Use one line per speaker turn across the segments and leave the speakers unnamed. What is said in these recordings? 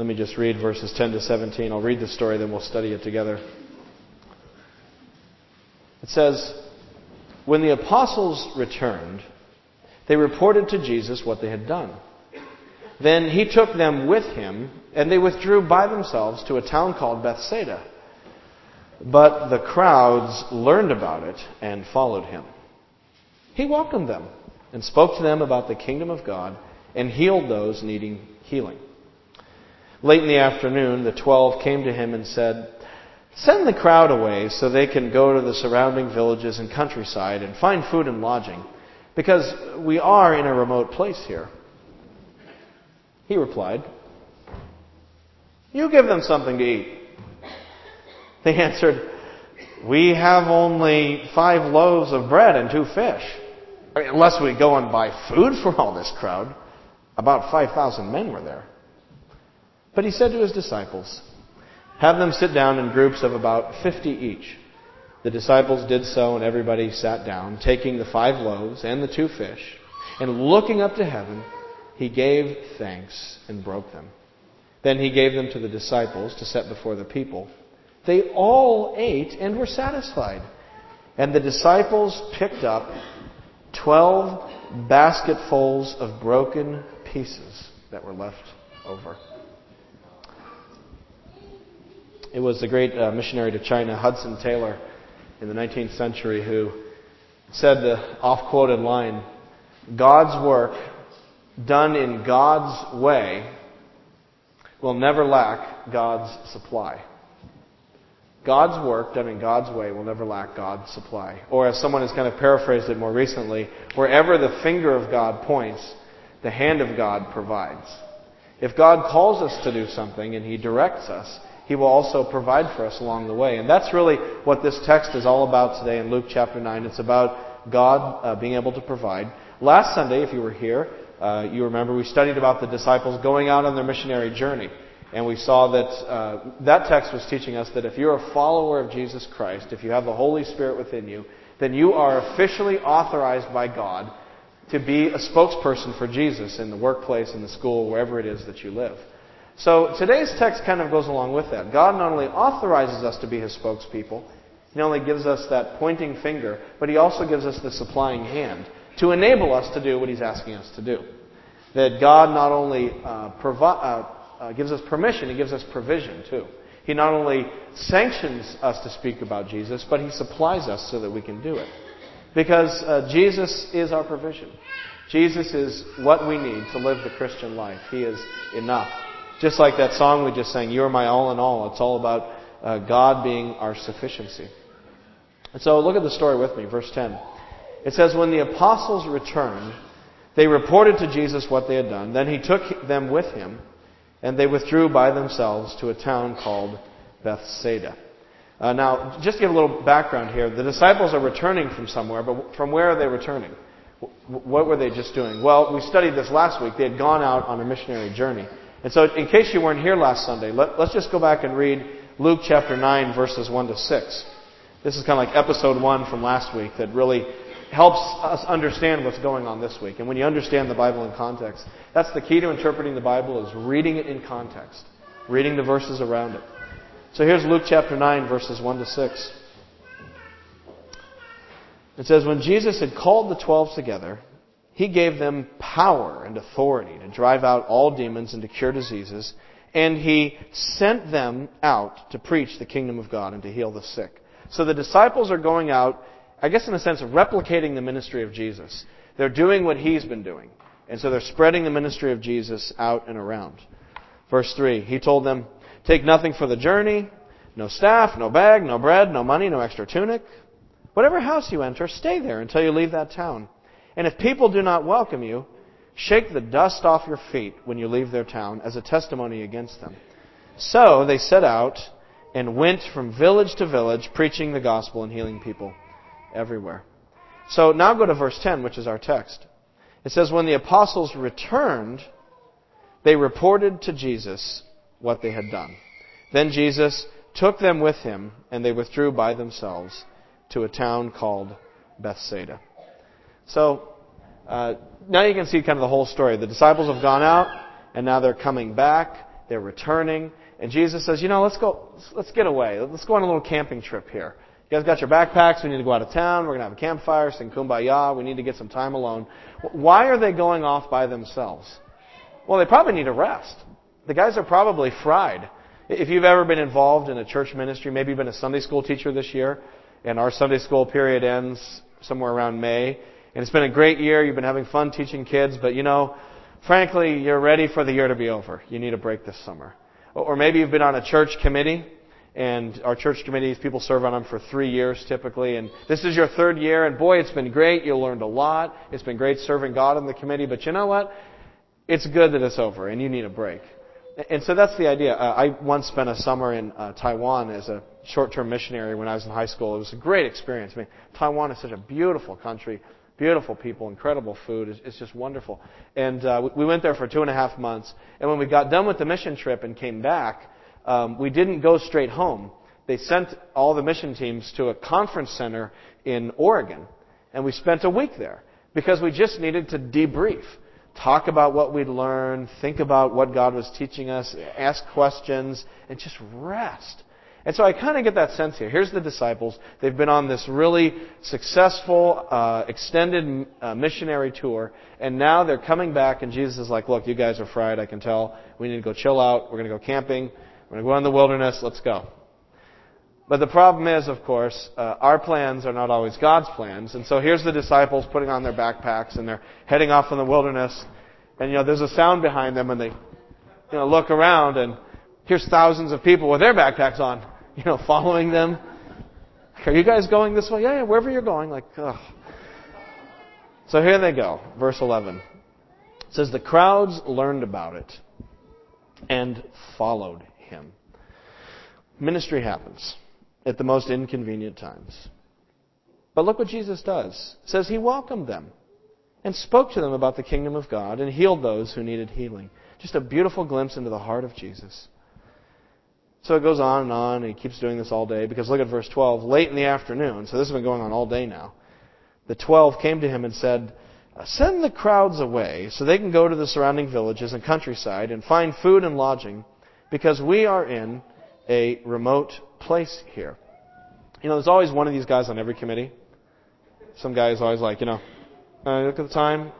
Let me just read verses 10 to 17. I'll read the story, then we'll study it together. It says, When the apostles returned, they reported to Jesus what they had done. Then he took them with him, and they withdrew by themselves to a town called Bethsaida. But the crowds learned about it and followed him. He welcomed them and spoke to them about the kingdom of God and healed those needing healing. Late in the afternoon, the twelve came to him and said, Send the crowd away so they can go to the surrounding villages and countryside and find food and lodging, because we are in a remote place here. He replied, You give them something to eat. They answered, We have only five loaves of bread and two fish. Unless we go and buy food for all this crowd. About 5,000 men were there. But he said to his disciples, Have them sit down in groups of about 50 each. The disciples did so, and everybody sat down, taking the five loaves and the two fish, and looking up to heaven, he gave thanks and broke them. Then he gave them to the disciples to set before the people. They all ate and were satisfied. And the disciples picked up twelve basketfuls of broken pieces that were left over. It was the great uh, missionary to China, Hudson Taylor, in the 19th century, who said the oft quoted line God's work done in God's way will never lack God's supply. God's work done in God's way will never lack God's supply. Or as someone has kind of paraphrased it more recently, wherever the finger of God points, the hand of God provides. If God calls us to do something and He directs us, He will also provide for us along the way. And that's really what this text is all about today in Luke chapter 9. It's about God uh, being able to provide. Last Sunday, if you were here, uh, you remember we studied about the disciples going out on their missionary journey. And we saw that uh, that text was teaching us that if you're a follower of Jesus Christ, if you have the Holy Spirit within you, then you are officially authorized by God to be a spokesperson for Jesus in the workplace, in the school, wherever it is that you live. So today's text kind of goes along with that. God not only authorizes us to be His spokespeople, He not only gives us that pointing finger, but He also gives us the supplying hand to enable us to do what He's asking us to do. That God not only uh, provi- uh, uh, gives us permission, He gives us provision too. He not only sanctions us to speak about Jesus, but He supplies us so that we can do it. Because uh, Jesus is our provision. Jesus is what we need to live the Christian life. He is enough. Just like that song we just sang, You Are My All in All. It's all about uh, God being our sufficiency. And so look at the story with me, verse 10. It says, When the apostles returned, they reported to Jesus what they had done. Then he took them with him and they withdrew by themselves to a town called Bethsaida. Uh, now, just to give a little background here, the disciples are returning from somewhere, but from where are they returning? What were they just doing? Well, we studied this last week. They had gone out on a missionary journey. And so, in case you weren't here last Sunday, let, us just go back and read Luke chapter 9, verses 1 to 6. This is kind of like episode 1 from last week that really helps us understand what's going on this week. And when you understand the Bible in context, that's the key to interpreting the Bible is reading it in context, reading the verses around it. So here's Luke chapter 9 verses 1 to 6. It says when Jesus had called the 12 together, he gave them power and authority to drive out all demons and to cure diseases, and he sent them out to preach the kingdom of God and to heal the sick. So the disciples are going out I guess in a sense, of replicating the ministry of Jesus. They're doing what he's been doing. And so they're spreading the ministry of Jesus out and around. Verse 3, he told them, Take nothing for the journey, no staff, no bag, no bread, no money, no extra tunic. Whatever house you enter, stay there until you leave that town. And if people do not welcome you, shake the dust off your feet when you leave their town as a testimony against them. So they set out and went from village to village, preaching the gospel and healing people everywhere. So now go to verse 10, which is our text. It says, When the apostles returned, they reported to Jesus what they had done. Then Jesus took them with him, and they withdrew by themselves to a town called Bethsaida. So, uh, now you can see kind of the whole story. The disciples have gone out, and now they're coming back. They're returning. And Jesus says, you know, let's go, let's get away. Let's go on a little camping trip here. You guys got your backpacks. We need to go out of town. We're to have a campfire, sing kumbaya. We need to get some time alone. Why are they going off by themselves? Well, they probably need a rest. The guys are probably fried. If you've ever been involved in a church ministry, maybe you've been a Sunday school teacher this year, and our Sunday school period ends somewhere around May, and it's been a great year. You've been having fun teaching kids, but you know, frankly, you're ready for the year to be over. You need a break this summer. Or maybe you've been on a church committee, and our church committees, people serve on them for three years typically, and this is your third year, and boy, it's been great. You learned a lot. It's been great serving God in the committee, but you know what? It's good that it's over, and you need a break. And so that's the idea. Uh, I once spent a summer in uh, Taiwan as a short-term missionary when I was in high school. It was a great experience. I mean, Taiwan is such a beautiful country, beautiful people, incredible food. It's, it's just wonderful. And uh, we went there for two and a half months. And when we got done with the mission trip and came back, um, we didn't go straight home. They sent all the mission teams to a conference center in Oregon, and we spent a week there because we just needed to debrief talk about what we'd learned, think about what God was teaching us, ask questions, and just rest. And so I kind of get that sense here. Here's the disciples. They've been on this really successful, uh, extended uh, missionary tour, and now they're coming back, and Jesus is like, Look, you guys are fried, I can tell. We need to go chill out. We're going to go camping. We're going to go in the wilderness. Let's go. But the problem is, of course, uh, our plans are not always God's plans. And so here's the disciples putting on their backpacks and they're heading off in the wilderness. And you know, there's a sound behind them and they, you know, look around and here's thousands of people with their backpacks on, you know, following them. Are you guys going this way? Yeah, yeah, wherever you're going. Like, ugh. So here they go. Verse 11. It says, The crowds learned about it and followed him. Ministry happens at the most inconvenient times. But look what Jesus does. It says he welcomed them and spoke to them about the kingdom of God and healed those who needed healing. Just a beautiful glimpse into the heart of Jesus. So it goes on and on, and he keeps doing this all day because look at verse 12. Late in the afternoon, so this has been going on all day now, the twelve came to him and said, Send the crowds away so they can go to the surrounding villages and countryside and find food and lodging because we are in a remote place here. You know, there's always one of these guys on every committee. Some guy is always like, you know, uh, look at the time.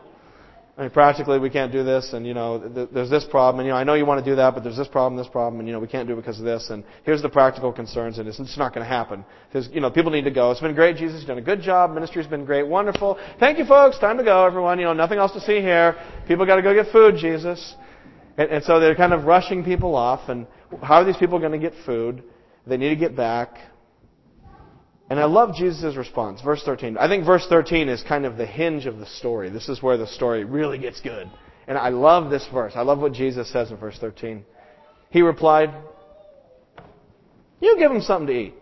I mean, practically we can't do this, and you know, th- there's this problem, and you know, I know you want to do that, but there's this problem, this problem, and you know, we can't do it because of this, and here's the practical concerns, and it's, not going to happen. Because you know, people need to go. It's been great, Jesus. You've done a good job. Ministry's been great, wonderful. Thank you, folks. Time to go, everyone. You know, nothing else to see here. People got to go get food, Jesus. And, and so they're kind of rushing people off, and how are these people going to get food? They need to get back. And I love Jesus' response. Verse 13. I think verse 13 is kind of the hinge of the story. This is where the story really gets good. And I love this verse. I love what Jesus says in verse 13. He replied, You give them something to eat.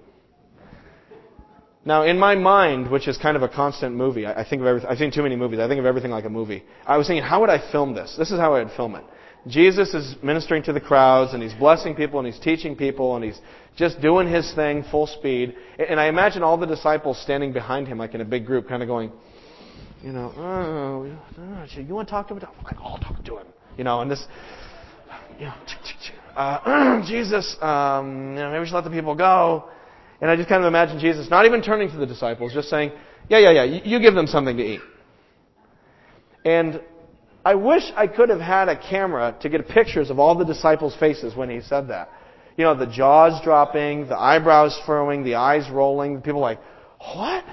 Now, in my mind, which is kind of a constant movie, I think of everything, I've seen too many movies. I think of everything like a movie. I was thinking, how would I film this? This is how I would film it. Jesus is ministering to the crowds and he's blessing people and he's teaching people and he's just doing his thing full speed. And I imagine all the disciples standing behind him, like in a big group, kind of going, you know, oh, you want to talk to him? I'll talk to him. You know, and this, you know, uh, Jesus, um, you know, maybe we should let the people go. And I just kind of imagine Jesus not even turning to the disciples, just saying, yeah, yeah, yeah, you give them something to eat. And I wish I could have had a camera to get pictures of all the disciples' faces when he said that. You know, the jaws dropping, the eyebrows furrowing, the eyes rolling. People like, what?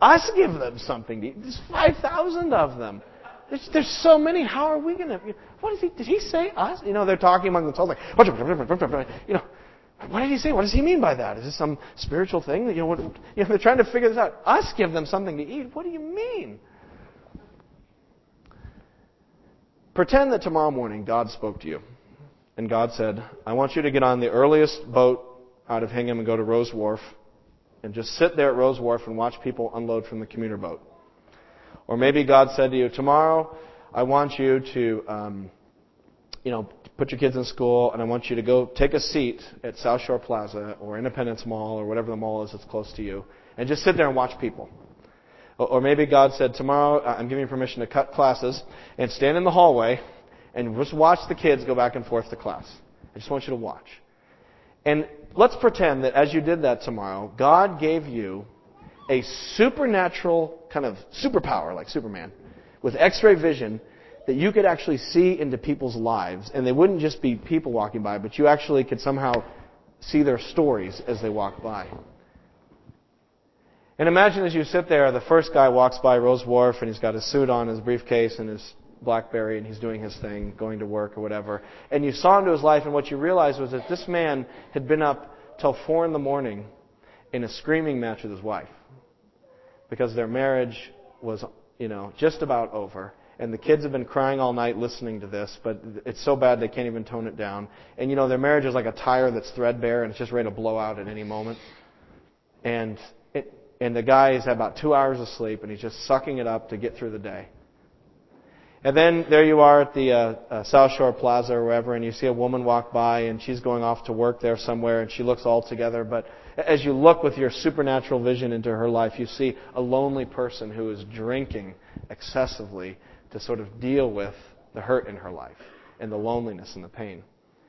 Us give them something to eat. There's 5,000 of them. There's, there's, so many. How are we going to? What is he? Did he say us? You know, they're talking among themselves like, you know, what did he say? What does he mean by that? Is this some spiritual thing? You know, what, you know, they're trying to figure this out. Us give them something to eat. What do you mean? Pretend that tomorrow morning God spoke to you. And God said, I want you to get on the earliest boat out of Hingham and go to Rowes Wharf and just sit there at Rowes Wharf and watch people unload from the commuter boat. Or maybe God said to you, tomorrow I want you to, um, you know, put your kids in school and I want you to go take a seat at South Shore Plaza or Independence Mall or whatever the mall is that's close to you and just sit there and watch people. Or maybe God said, tomorrow I'm giving you permission to cut classes and stand in the hallway and just watch the kids go back and forth to class. I just want you to watch. And let's pretend that as you did that tomorrow, God gave you a supernatural kind of superpower like Superman with x ray vision that you could actually see into people's lives. And they wouldn't just be people walking by, but you actually could somehow see their stories as they walk by. And imagine as you sit there, the first guy walks by Rowes Wharf and he's got his suit on, his briefcase, and his Blackberry, and he's doing his thing, going to work or whatever. And you saw into his life, and what you realized was that this man had been up till four in the morning in a screaming match with his wife because their marriage was, you know, just about over. And the kids have been crying all night listening to this, but it's so bad they can't even tone it down. And you know, their marriage is like a tire that's threadbare and it's just ready to blow out at any moment. And it, and the guy has had about two hours of sleep and he's just sucking it up to get through the day. And then there you are at the uh, uh, South Shore Plaza or wherever, and you see a woman walk by, and she's going off to work there somewhere, and she looks all together. But as you look with your supernatural vision into her life, you see a lonely person who is drinking excessively to sort of deal with the hurt in her life and the loneliness and the pain.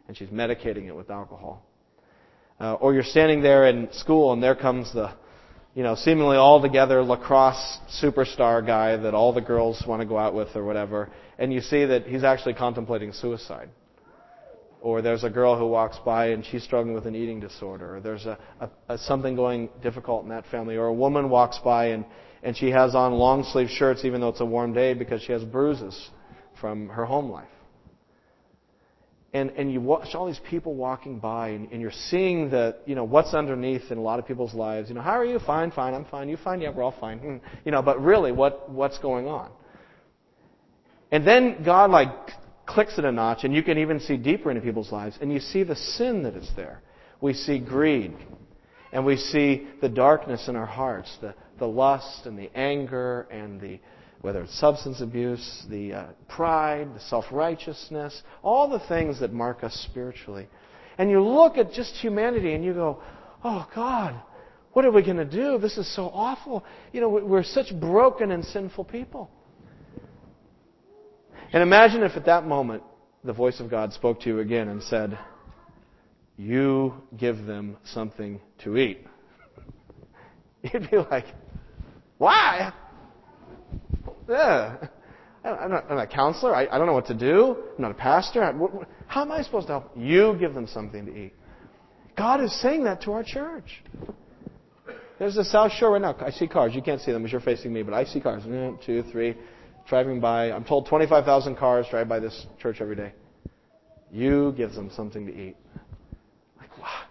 And she's medicating it with alcohol. Uh, or you're standing there in school and there comes the, you know, seemingly all together lacrosse superstar guy that all the girls want to go out with or whatever, and you see that he's actually contemplating suicide. Or there's a girl who walks by and she's struggling with an eating disorder. Or there's a, a, a something going difficult in that family. Or a woman walks by and and she has on long sleeve shirts even though it's a warm day because she has bruises from her home life. And, and you watch all these people walking by and, and you're seeing the, you know, what's underneath in a lot of people's lives. You know, how are you? Fine, fine, I'm fine. You fine? Yeah, we're all fine. Hmm. You know, but really, what, what's going on? And then God like clicks it a notch and you can even see deeper into people's lives and you see the sin that is there. We see greed and we see the darkness in our hearts, the, the lust and the anger and the whether it's substance abuse, the uh, pride, the self righteousness, all the things that mark us spiritually. And you look at just humanity and you go, oh God, what are we going to do? This is so awful. You know, we're such broken and sinful people. And imagine if at that moment the voice of God spoke to you again and said, You give them something to eat. You'd be like, why? Yeah. I'm not, I'm not a counselor. I, I, don't know what to do. I'm not a pastor. I, what, how am I supposed to help? You give them something to eat. God is saying that to our church. There's the South Shore right now. I see cars. You can't see them as you're facing me, but I see cars. One, two, three, driving by. I'm told 25,000 cars drive by this church every day. You give them something to eat. Like, wow.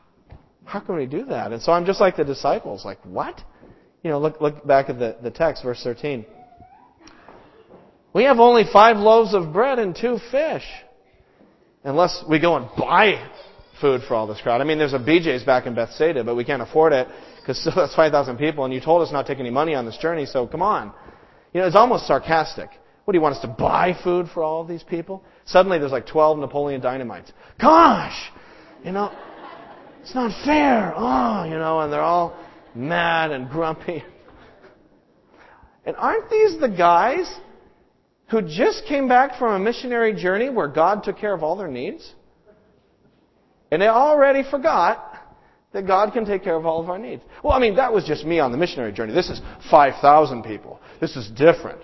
How can we do that? And so I'm just like the disciples. Like, what? You know, look, look back at the, the text, verse 13. We have only five loaves of bread and two fish. Unless we go and buy food for all this crowd. I mean, there's a BJ's back in Bethsaida, but we can't afford it because that's 5,000 people, and you told us not to take any money on this journey, so come on. You know, it's almost sarcastic. What do you want us to buy food for all these people? Suddenly there's like 12 Napoleon Dynamites. Gosh! You know, it's not fair. Oh, you know, and they're all mad and grumpy. And aren't these the guys who just came back from a missionary journey where God took care of all their needs? And they already forgot that God can take care of all of our needs. Well, I mean, that was just me on the missionary journey. This is 5,000 people. This is different.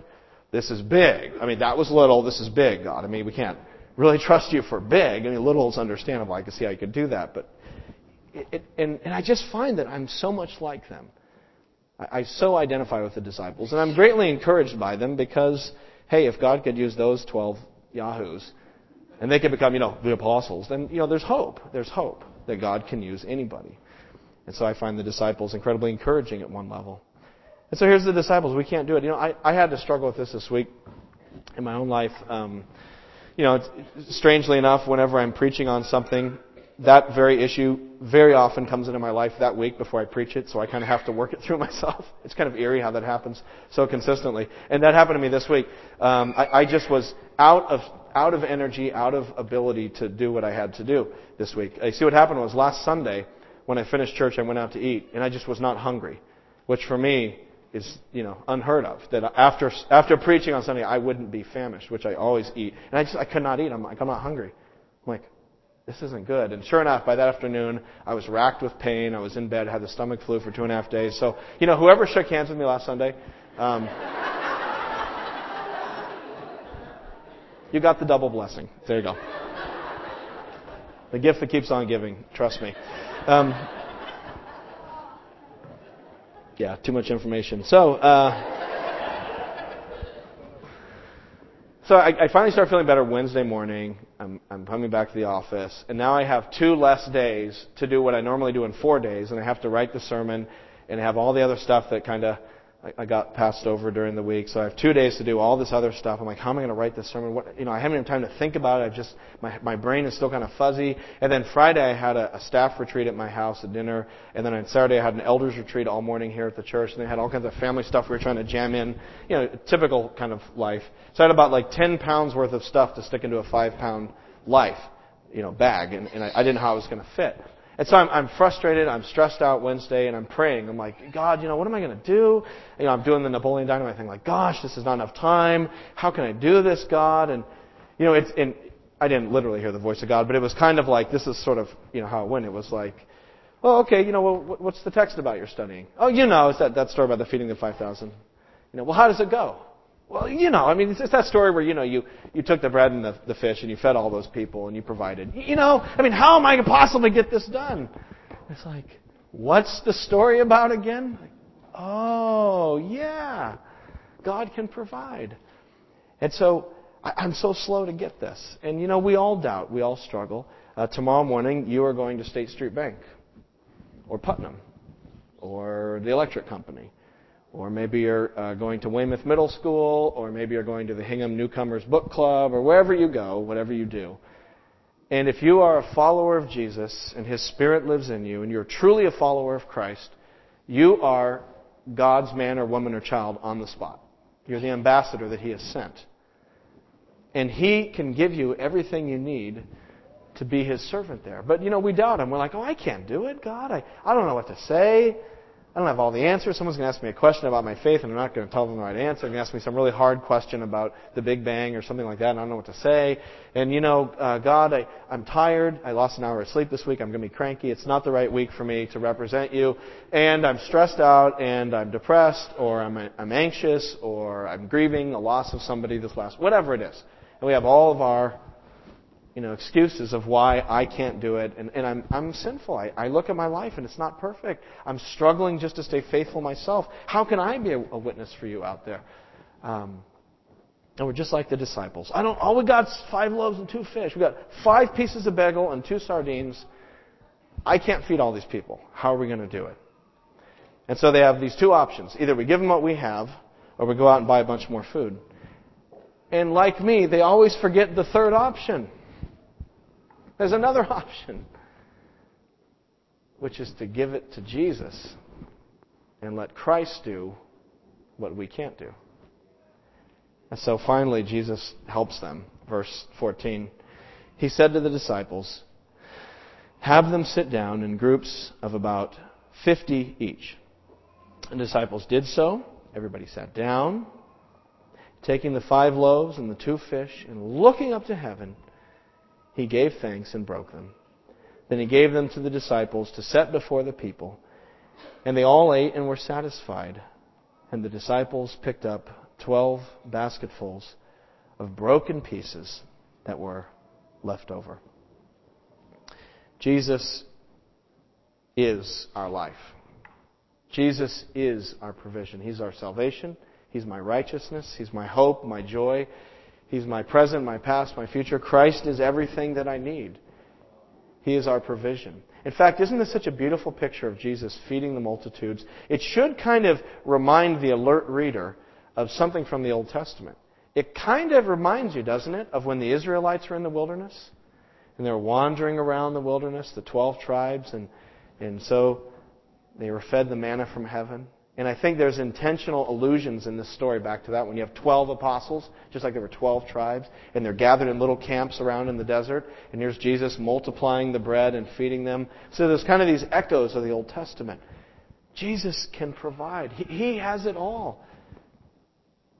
This is big. I mean, that was little. This is big, God. I mean, we can't really trust you for big. I mean, little is understandable. I can see how you could do that. But it, it, and, and I just find that I'm so much like them. I, I so identify with the disciples. And I'm greatly encouraged by them because, hey, if God could use those 12 yahoos and they could become, you know, the apostles, then, you know, there's hope. There's hope that God can use anybody. And so I find the disciples incredibly encouraging at one level. And so here's the disciples. We can't do it. You know, I, I had to struggle with this this week in my own life. Um, you know, strangely enough, whenever I'm preaching on something, that very issue very often comes into my life that week before I preach it, so I kind of have to work it through myself. It's kind of eerie how that happens so consistently. And that happened to me this week. Um, I, I just was out of out of energy, out of ability to do what I had to do this week. I see what happened was last Sunday when I finished church, I went out to eat, and I just was not hungry, which for me is, you know, unheard of. That after, after preaching on Sunday, I wouldn't be famished, which I always eat. And I just, I could not eat. I'm like, I'm not hungry. I'm like, this isn't good. And sure enough, by that afternoon, I was racked with pain. I was in bed, had the stomach flu for two and a half days. So, you know, whoever shook hands with me last Sunday, um, you got the double blessing. There you go. The gift that keeps on giving. Trust me. Um, yeah, too much information. So, uh, so I, I, finally start feeling better Wednesday morning. I'm, I'm coming back to the office, and now I have two less days to do what I normally do in four days, and I have to write the sermon and have all the other stuff that kind of I, got passed over during the week, so I have two days to do all this other stuff. I'm like, how am I going to write this sermon? What, you know, I haven't even time to think about it. I just my my brain is still kind of fuzzy. And then Friday I had a, a staff retreat at my house, a dinner, and then on Saturday I had an elders retreat all morning here at the church, and they had all kinds of family stuff we were trying to jam in. You know, typical kind of life. So I had about like 10 pounds worth of stuff to stick into a five pound life, you know, bag, and, and I, I didn't know how it was going to fit. And so I'm, I'm frustrated. I'm stressed out Wednesday, and I'm praying. I'm like, God, you know, what am I going to do? You know, I'm doing the Napoleon Dynamite thing. Like, gosh, this is not enough time. How can I do this, God? And you know, it's and I didn't literally hear the voice of God, but it was kind of like this is sort of you know how it went. It was like, well, okay, you know, well, what's the text about you're studying? Oh, you know, it's that that story about the feeding the five thousand. You know, well, how does it go? Well, you know, I mean, it's, it's that story where, you know, you, you took the bread and the, the fish and you fed all those people and you provided. You know, I mean, how am I going to possibly get this done? It's like, what's the story about again? Like, oh, yeah. God can provide. And so, I, I'm so slow to get this. And, you know, we all doubt. We all struggle. Uh, tomorrow morning, you are going to State Street Bank or Putnam or the electric company or maybe you're uh, going to Weymouth Middle School, or maybe you're going to the Hingham Newcomers Book Club, or wherever you go, whatever you do. And if you are a follower of Jesus and His Spirit lives in you, and you're truly a follower of Christ, you are God's man or woman or child on the spot. You're the ambassador that He has sent. And He can give you everything you need to be His servant there. But, you know, we doubt Him. We're like, oh, I can't do it, God. I, I don't know what to say. I don't have all the answers. Someone's going to ask me a question about my faith, and I'm not going to tell them the right answer. They're going to ask me some really hard question about the Big Bang or something like that, and I don't know what to say. And you know, uh, God, I, I'm tired. I lost an hour of sleep this week. I'm going to be cranky. It's not the right week for me to represent you. And I'm stressed out, and I'm depressed, or I'm, I'm anxious, or I'm grieving the loss of somebody this last, whatever it is. And we have all of our you know, excuses of why I can't do it. And, and I'm, I'm sinful. I, I look at my life and it's not perfect. I'm struggling just to stay faithful myself. How can I be a, a witness for you out there? Um, and we're just like the disciples. I don't, all we got is five loaves and two fish. We got five pieces of bagel and two sardines. I can't feed all these people. How are we going to do it? And so they have these two options. Either we give them what we have, or we go out and buy a bunch more food. And like me, they always forget the third option. There's another option, which is to give it to Jesus and let Christ do what we can't do. And so finally, Jesus helps them. Verse 14. He said to the disciples, Have them sit down in groups of about 50 each. The disciples did so. Everybody sat down. Taking the five loaves and the two fish, and looking up to heaven, he gave thanks and broke them. Then he gave them to the disciples to set before the people. And they all ate and were satisfied. And the disciples picked up twelve basketfuls of broken pieces that were left over. Jesus is our life. Jesus is our provision. He's our salvation. He's my righteousness. He's my hope, my joy. He's my present, my past, my future. Christ is everything that I need. He is our provision. In fact, isn't this such a beautiful picture of Jesus feeding the multitudes? It should kind of remind the alert reader of something from the Old Testament. It kind of reminds you, doesn't it, of when the Israelites were in the wilderness? And they were wandering around the wilderness, the 12 tribes, and, and so they were fed the manna from heaven. And I think there's intentional allusions in this story back to that when you have 12 apostles, just like there were 12 tribes, and they're gathered in little camps around in the desert, and here's Jesus multiplying the bread and feeding them. So there's kind of these echoes of the Old Testament. Jesus can provide. He, he has it all.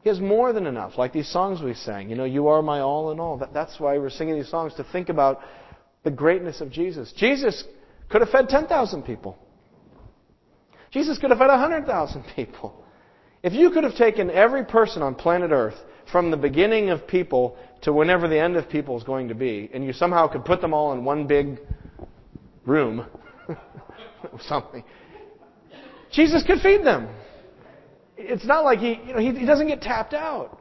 He has more than enough, like these songs we sang. You know, you are my all in all. That, that's why we're singing these songs, to think about the greatness of Jesus. Jesus could have fed 10,000 people. Jesus could have fed 100,000 people. If you could have taken every person on planet Earth from the beginning of people to whenever the end of people is going to be, and you somehow could put them all in one big room, or something, Jesus could feed them. It's not like he, you know, he, he doesn't get tapped out.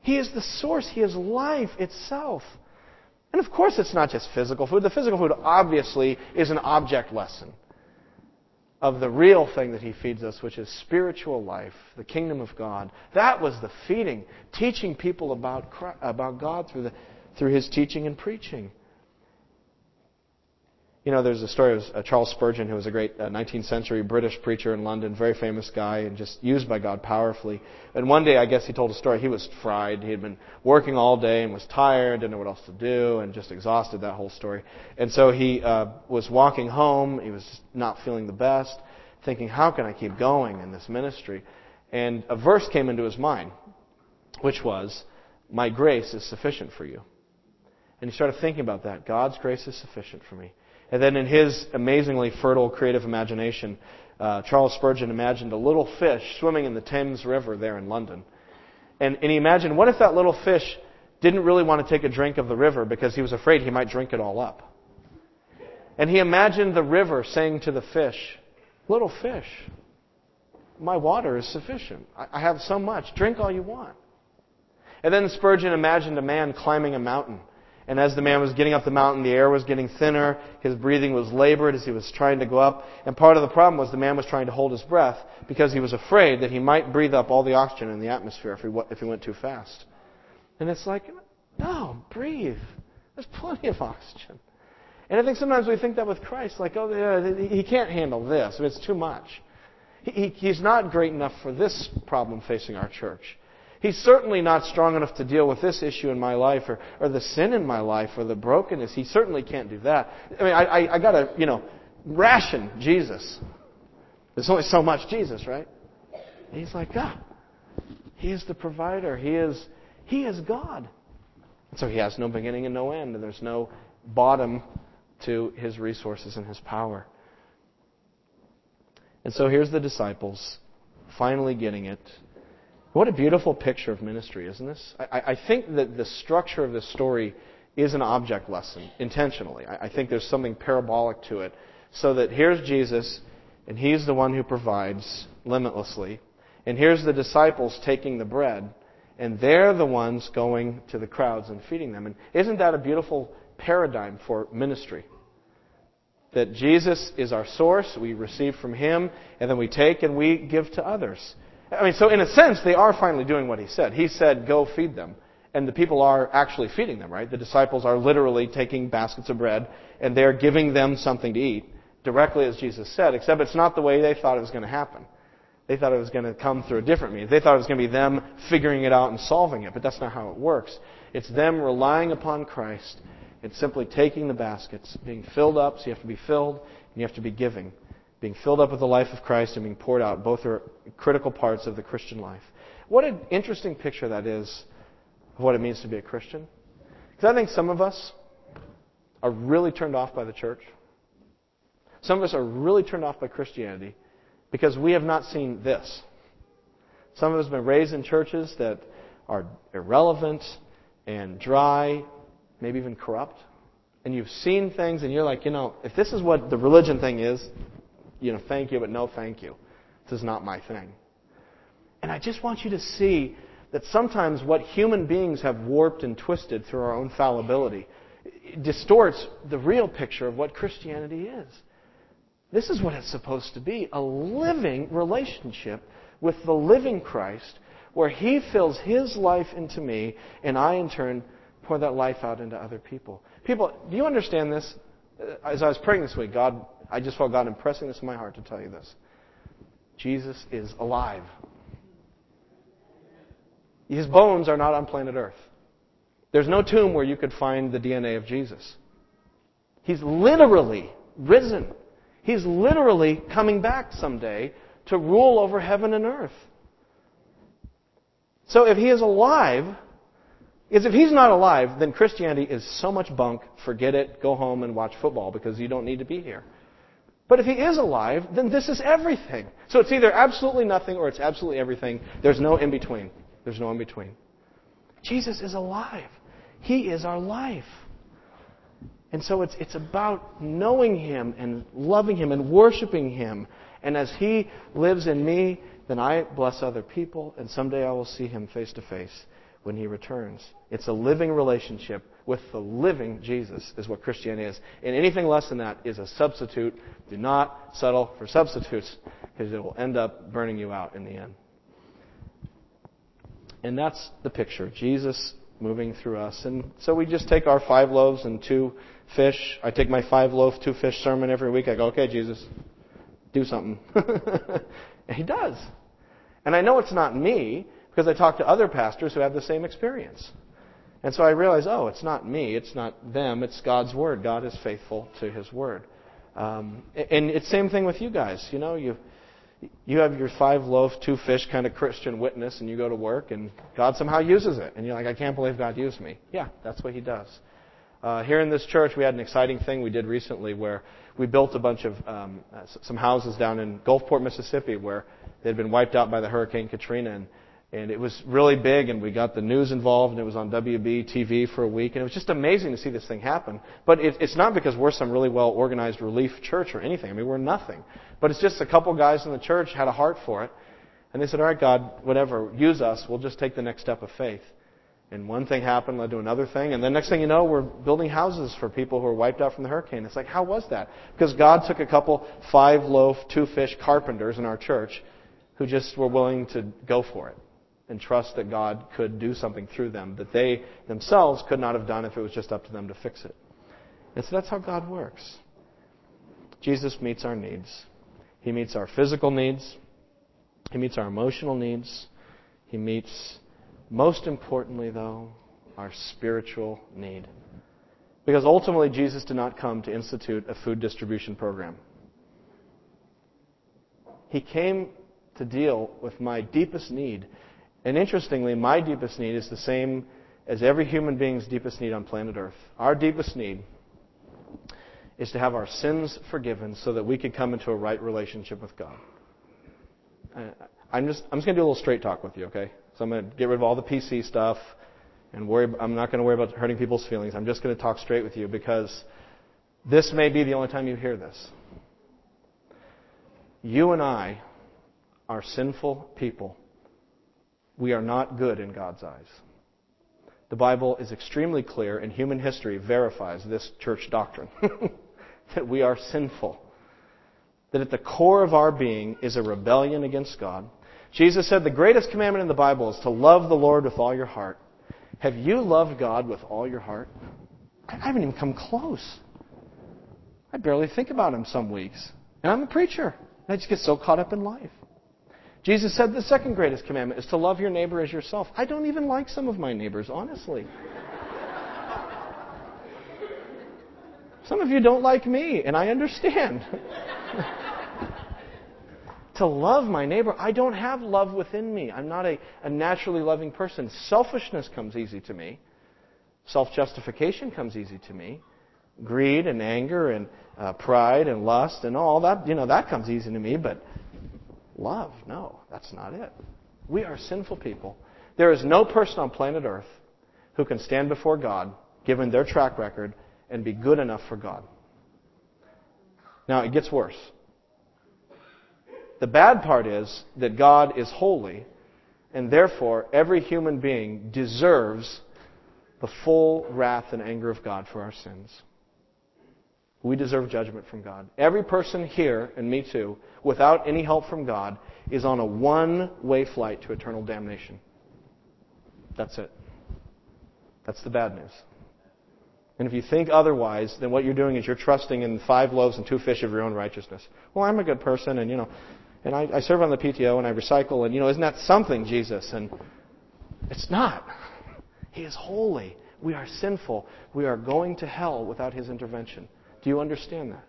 He is the source. He is life itself. And of course, it's not just physical food. The physical food obviously is an object lesson of the real thing that he feeds us, which is spiritual life, the kingdom of God. That was the feeding, teaching people about, about God through, the, through his teaching and preaching. You know, there's a story of uh, Charles Spurgeon, who was a great uh, 19th century British preacher in London, very famous guy, and just used by God powerfully. And one day, I guess he told a story. He was fried. He had been working all day and was tired, didn't know what else to do, and just exhausted. That whole story. And so he uh, was walking home. He was not feeling the best, thinking, "How can I keep going in this ministry?" And a verse came into his mind, which was, "My grace is sufficient for you." And he started thinking about that. God's grace is sufficient for me. And then in his amazingly fertile creative imagination, uh, Charles Spurgeon imagined a little fish swimming in the Thames River there in London. And, and he imagined, what if that little fish didn't really want to take a drink of the river because he was afraid he might drink it all up? And he imagined the river saying to the fish, Little fish, my water is sufficient. I have so much. Drink all you want. And then Spurgeon imagined a man climbing a mountain. And as the man was getting up the mountain, the air was getting thinner. His breathing was labored as he was trying to go up. And part of the problem was the man was trying to hold his breath because he was afraid that he might breathe up all the oxygen in the atmosphere if he, if he went too fast. And it's like, no, breathe. There's plenty of oxygen. And I think sometimes we think that with Christ, like, oh, yeah, he can't handle this. It's too much. He, he's not great enough for this problem facing our church. He's certainly not strong enough to deal with this issue in my life or, or the sin in my life or the brokenness. He certainly can't do that. I mean, I, I, I got to, you know, ration Jesus. There's only so much Jesus, right? He's like, God, He is the provider. He is, he is God. And so He has no beginning and no end, and there's no bottom to His resources and His power. And so here's the disciples finally getting it. What a beautiful picture of ministry, isn't this? I, I think that the structure of this story is an object lesson, intentionally. I, I think there's something parabolic to it. So that here's Jesus, and he's the one who provides limitlessly. And here's the disciples taking the bread, and they're the ones going to the crowds and feeding them. And isn't that a beautiful paradigm for ministry? That Jesus is our source, we receive from him, and then we take and we give to others. I mean, so in a sense, they are finally doing what he said. He said, go feed them. And the people are actually feeding them, right? The disciples are literally taking baskets of bread and they're giving them something to eat, directly as Jesus said, except it's not the way they thought it was going to happen. They thought it was going to come through a different means. They thought it was going to be them figuring it out and solving it, but that's not how it works. It's them relying upon Christ. It's simply taking the baskets, being filled up, so you have to be filled, and you have to be giving being filled up with the life of Christ and being poured out. Both are critical parts of the Christian life. What an interesting picture that is of what it means to be a Christian. Because I think some of us are really turned off by the church. Some of us are really turned off by Christianity because we have not seen this. Some of us have been raised in churches that are irrelevant and dry, maybe even corrupt. And you've seen things and you're like, you know, if this is what the religion thing is, you know, thank you, but no thank you. This is not my thing. And I just want you to see that sometimes what human beings have warped and twisted through our own fallibility distorts the real picture of what Christianity is. This is what it's supposed to be a living relationship with the living Christ where He fills His life into me and I, in turn, pour that life out into other people. People, do you understand this? Uh, as I was praying this week, God I just felt God impressing this in my heart to tell you this. Jesus is alive. His bones are not on planet Earth. There's no tomb where you could find the DNA of Jesus. He's literally risen. He's literally coming back someday to rule over heaven and earth. So if he is alive, is if he's not alive, then Christianity is so much bunk, forget it, go home and watch football because you don't need to be here. But if he is alive, then this is everything. So it's either absolutely nothing or it's absolutely everything. There's no in between. There's no in between. Jesus is alive. He is our life. And so it's, it's about knowing Him and loving Him and worshiping Him. And as He lives in me, then I bless other people, and someday I will see Him face to face when He returns. It's a living relationship with the living Jesus, is what Christianity is. And anything less than that is a substitute. Do not settle for substitutes, because it will end up burning you out in the end. And that's the picture. Jesus moving through us. And so we just take our five loaves and two fish. I take my five loaf, two fish sermon every week. I go, okay, Jesus, do something. he does. And I know it's not me because I talk to other pastors who have the same experience. And so I realize, oh, it's not me, it's not them, it's God's word. God is faithful to His word. Um, and it's same thing with you guys. You know, you you have your five loaf, two fish kind of Christian witness, and you go to work, and God somehow uses it, and you're like, I can't believe God used me. Yeah, that's what He does. Uh, here in this church, we had an exciting thing we did recently where we built a bunch of um, uh, some houses down in Gulfport, Mississippi, where they'd been wiped out by the Hurricane Katrina, and and it was really big, and we got the news involved, and it was on WB TV for a week, and it was just amazing to see this thing happen. But it, it's not because we're some really well organized relief church or anything. I mean, we're nothing. But it's just a couple guys in the church had a heart for it, and they said, "All right, God, whatever, use us. We'll just take the next step of faith." And one thing happened led to another thing, and then next thing you know, we're building houses for people who were wiped out from the hurricane. It's like, how was that? Because God took a couple five loaf, two fish carpenters in our church who just were willing to go for it and trust that God could do something through them that they themselves could not have done if it was just up to them to fix it. And so that's how God works. Jesus meets our needs. He meets our physical needs. He meets our emotional needs. He meets, most importantly, though, our spiritual need. Because ultimately, Jesus did not come to institute a food distribution program. He came to deal with my deepest need and interestingly, my deepest need is the same as every human being's deepest need on planet Earth. Our deepest need is to have our sins forgiven so that we can come into a right relationship with God. Uh, I'm just, I'm just going to do a little straight talk with you, okay? So I'm going to get rid of all the PC stuff and worry, I'm not going to worry about hurting people's feelings. I'm just going to talk straight with you because this may be the only time you hear this. You and I are sinful people we are not good in God's eyes. The Bible is extremely clear, and human history verifies this church doctrine that we are sinful. That at the core of our being is a rebellion against God. Jesus said the greatest commandment in the Bible is to love the Lord with all your heart. Have you loved God with all your heart? I haven't even come close. I barely think about Him some weeks. And I'm a preacher. And I just get so caught up in life. Jesus said the second greatest commandment is to love your neighbor as yourself. I don't even like some of my neighbors, honestly. Some of you don't like me, and I understand. to love my neighbor, I don't have love within me. I'm not a, a naturally loving person. Selfishness comes easy to me. Self justification comes easy to me. Greed and anger and uh, pride and lust and all that, you know, that comes easy to me, but love. No, that's not it. We are sinful people. There is no person on planet Earth who can stand before God, given their track record, and be good enough for God. Now, it gets worse. The bad part is that God is holy, and therefore every human being deserves the full wrath and anger of God for our sins. We deserve judgment from God. Every person here, and me too, without any help from God, is on a one way flight to eternal damnation. That's it. That's the bad news. And if you think otherwise, then what you're doing is you're trusting in five loaves and two fish of your own righteousness. Well, I'm a good person, and you know, and I, I serve on the PTO and I recycle, and you know, isn't that something, Jesus? And it's not. He is holy. We are sinful. We are going to hell without His intervention. Do you understand that?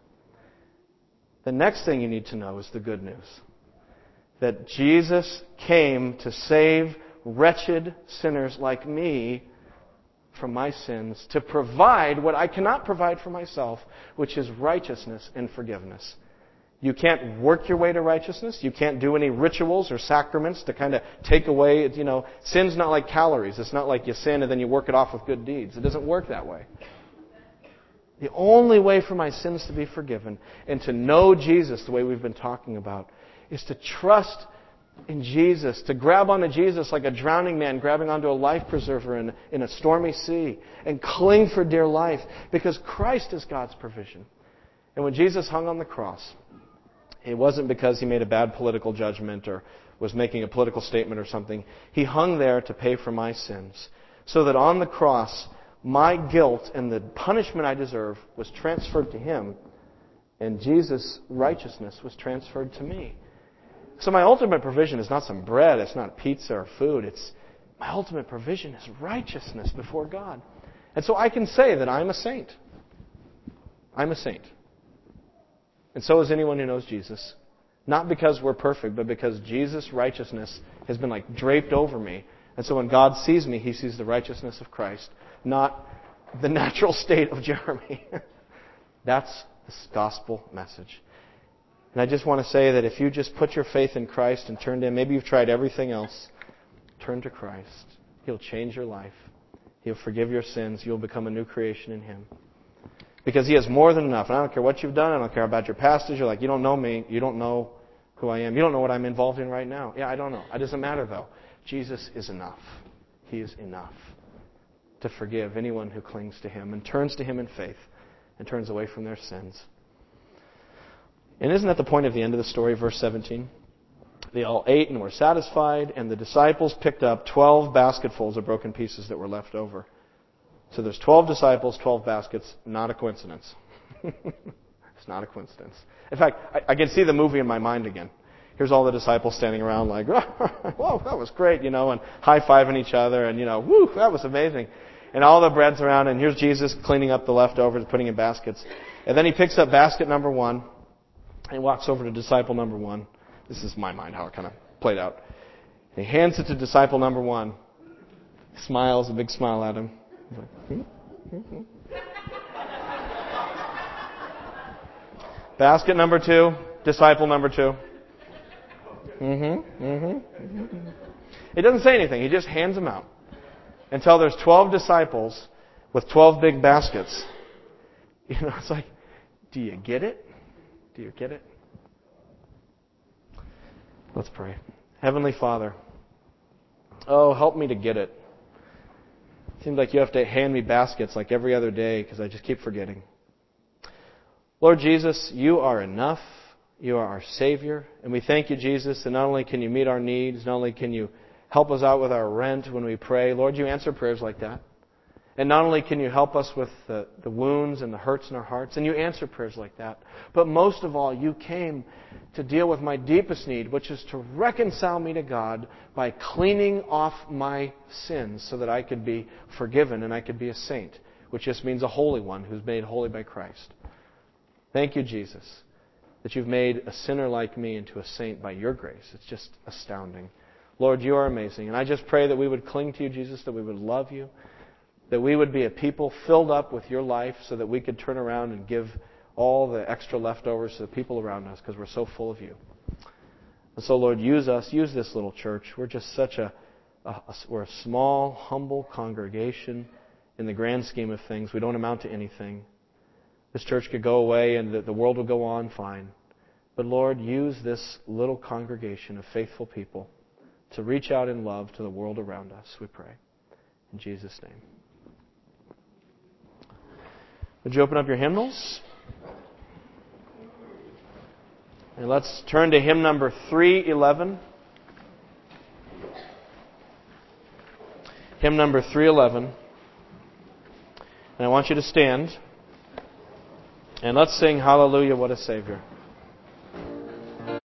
the next thing you need to know is the good news. That Jesus came to save wretched sinners like me from my sins, to provide what I cannot provide for myself, which is righteousness and forgiveness. You can't work your way to righteousness. You can't do any rituals or sacraments to kind of take away, you know, sin's not like calories. It's not like you sin and then you work it off with good deeds. It doesn't work that way. The only way for my sins to be forgiven and to know Jesus the way we've been talking about is to trust in Jesus, to grab onto Jesus like a drowning man grabbing onto a life preserver in, in a stormy sea and cling for dear life because Christ is God's provision. And when Jesus hung on the cross, it wasn't because he made a bad political judgment or was making a political statement or something. He hung there to pay for my sins. So that on the cross, my guilt and the punishment I deserve was transferred to him, and Jesus' righteousness was transferred to me. So my ultimate provision is not some bread, it's not pizza or food. It's my ultimate provision is righteousness before God. And so I can say that I'm a saint. I'm a saint. And so is anyone who knows Jesus. Not because we're perfect, but because Jesus' righteousness has been like draped over me. And so when God sees me, he sees the righteousness of Christ, not the natural state of Jeramie. That's the gospel message. And I just want to say that if you just put your faith in Christ and turn to Him, maybe you've tried everything else, turn to Christ. He'll change your life. He'll forgive your sins. You'll become a new creation in Him. Because He has more than enough. And I don't care what you've done. I don't care about your pastors. You're like, you don't know me. You don't know who I am. You don't know what I'm involved in right now. Yeah, I don't know. It doesn't matter, though. Jesus is enough. He is enough to forgive anyone who clings to Him and turns to Him in faith and turns away from their sins. And isn't that the point of the end of the story, verse 17? They all ate and were satisfied, and the disciples picked up 12 basketfuls of broken pieces that were left over. So there's 12 disciples, 12 baskets. Not a coincidence. it's not a coincidence. In fact, I, I, can see the movie in my mind again. Here's all the disciples standing around like, whoa, that was great, you know, and high-fiving each other, and, you know, whoo, that was amazing. And all the bread's around, and here's Jesus cleaning up the leftovers, putting in baskets. And then he picks up basket number one, and walks over to disciple number one. This is my mind how it kind of played out. He hands it to disciple number one. Smiles, a big smile at him. Like, hmm? Hmm? Hmm? Basket number two, disciple number 2 Mm-hmm. Mm-hmm. He doesn't say anything. He just hands them out until there's 12 disciples with 12 big baskets. You know, it's like, do you get it? Do you get it? Let's pray. Heavenly Father, oh, help me to get it. It seems like you have to hand me baskets like every other day because I just keep forgetting. Lord Jesus, you are enough. You are our Savior. And we thank you, Jesus, that not only can you meet our needs, not only can you help us out with our rent when we pray, Lord, you answer prayers like that. And not only can you help us with the, the wounds and the hurts in our hearts, and you answer prayers like that, but most of all, you came to deal with my deepest need, which is to reconcile me to God by cleaning off my sins so that I could be forgiven and I could be a saint, which just means a holy one who's made holy by Christ. Thank you, Jesus, that you've made a sinner like me into a saint by your grace. It's just astounding. Lord, you are amazing. And I just pray that we would cling to you, Jesus, that we would love you that we would be a people filled up with your life so that we could turn around and give all the extra leftovers to the people around us because we're so full of you. And so, Lord, use us, use this little church. We're just such a, a, we're a small, humble congregation in the grand scheme of things. We don't amount to anything. This church could go away and the, the world would go on fine. But Lord, use this little congregation of faithful people to reach out in love to the world around us, we pray. In Jesus' name. Would you open up your hymnals? And let's turn to hymn number 311. Hymn number 311. And I want you to stand. And let's sing Hallelujah, what a Savior.